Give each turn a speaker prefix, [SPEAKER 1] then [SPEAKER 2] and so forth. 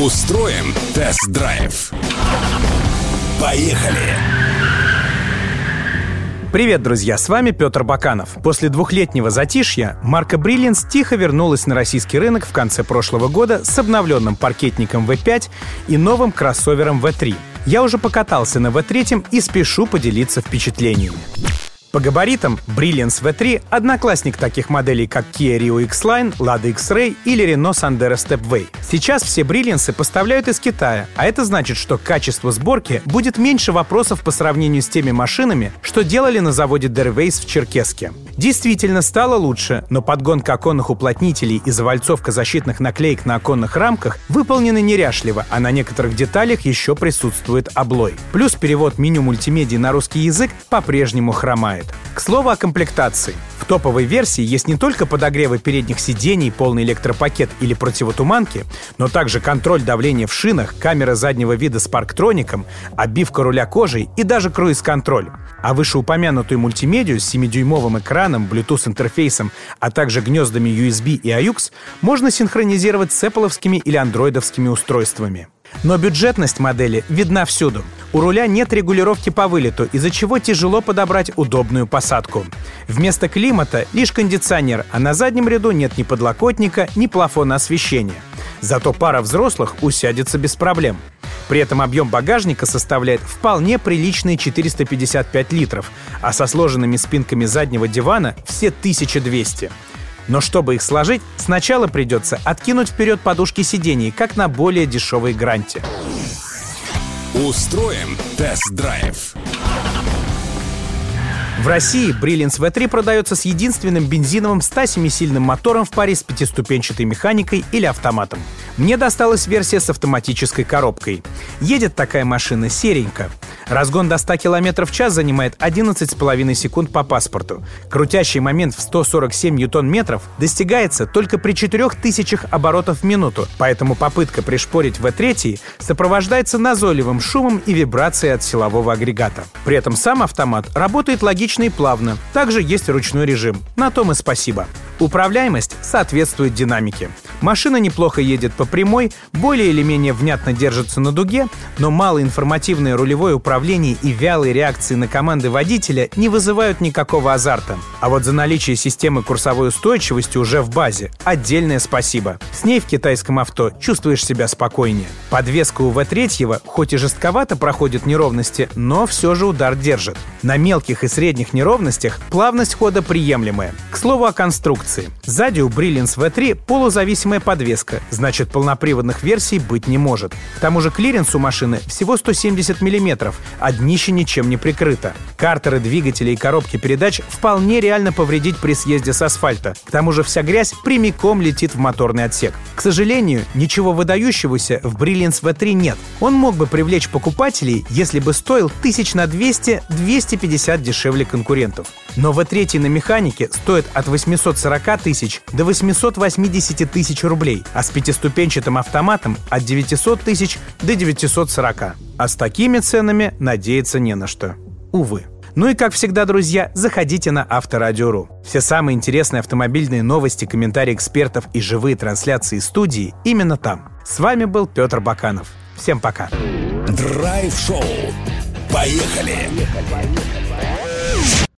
[SPEAKER 1] Устроим тест-драйв. Поехали!
[SPEAKER 2] Привет, друзья! С вами Петр Баканов. После двухлетнего затишья марка Brilliance тихо вернулась на российский рынок в конце прошлого года с обновленным паркетником V5 и новым кроссовером V3. Я уже покатался на V3 и спешу поделиться впечатлениями. По габаритам Brilliance V3 — одноклассник таких моделей, как Kia Rio X-Line, Lada X-Ray или Renault Sandero Stepway. Сейчас все Brilliance поставляют из Китая, а это значит, что качество сборки будет меньше вопросов по сравнению с теми машинами, что делали на заводе Derways в Черкеске. Действительно стало лучше, но подгонка оконных уплотнителей и завальцовка защитных наклеек на оконных рамках выполнены неряшливо, а на некоторых деталях еще присутствует облой. Плюс перевод меню мультимедии на русский язык по-прежнему хромает. К слову о комплектации. Топовой версии есть не только подогревы передних сидений, полный электропакет или противотуманки, но также контроль давления в шинах, камера заднего вида с парктроником, обивка руля кожей и даже круиз-контроль. А вышеупомянутую мультимедию с 7-дюймовым экраном, Bluetooth-интерфейсом, а также гнездами USB и AUX можно синхронизировать с Apple или андроидовскими устройствами. Но бюджетность модели видна всюду. У руля нет регулировки по вылету, из-за чего тяжело подобрать удобную посадку. Вместо климата лишь кондиционер, а на заднем ряду нет ни подлокотника, ни плафона освещения. Зато пара взрослых усядется без проблем. При этом объем багажника составляет вполне приличные 455 литров, а со сложенными спинками заднего дивана все 1200. Но чтобы их сложить, сначала придется откинуть вперед подушки сидений, как на более дешевой гранте.
[SPEAKER 1] Устроим тест-драйв.
[SPEAKER 2] В России Brilliance V3 продается с единственным бензиновым 107-сильным мотором в паре с пятиступенчатой механикой или автоматом. Мне досталась версия с автоматической коробкой. Едет такая машина серенько. Разгон до 100 км в час занимает 11,5 секунд по паспорту. Крутящий момент в 147 ньютон-метров достигается только при 4000 оборотов в минуту, поэтому попытка пришпорить V3 сопровождается назойливым шумом и вибрацией от силового агрегата. При этом сам автомат работает логично и плавно. Также есть ручной режим. На том и спасибо. Управляемость соответствует динамике. Машина неплохо едет по прямой, более или менее внятно держится на дуге, но малоинформативное рулевое управление и вялые реакции на команды водителя не вызывают никакого азарта. А вот за наличие системы курсовой устойчивости уже в базе отдельное спасибо. С ней в китайском авто чувствуешь себя спокойнее. Подвеска у V3 хоть и жестковато проходит неровности, но все же удар держит. На мелких и средних неровностях плавность хода приемлемая. К слову о конструкции. Сзади у Brilliance V3 полузависимая подвеска, значит полноприводных версий быть не может. К тому же клиренс у машины всего 170 мм, а днище ничем не прикрыто. Картеры двигателя и коробки передач вполне реально повредить при съезде с асфальта. К тому же вся грязь прямиком летит в моторный отсек. К сожалению, ничего выдающегося в Brilliance V3 нет. Он мог бы привлечь покупателей, если бы стоил тысяч на 200-250 дешевле конкурентов. Но V3 на механике стоит от 840 40 тысяч до 880 тысяч рублей, а с пятиступенчатым автоматом от 900 тысяч до 940. А с такими ценами надеяться не на что. Увы. Ну и как всегда, друзья, заходите на Авторадио.ру. Все самые интересные автомобильные новости, комментарии экспертов и живые трансляции студии именно там. С вами был Петр Баканов. Всем пока.
[SPEAKER 1] Драйв-шоу. Поехали! Поехали!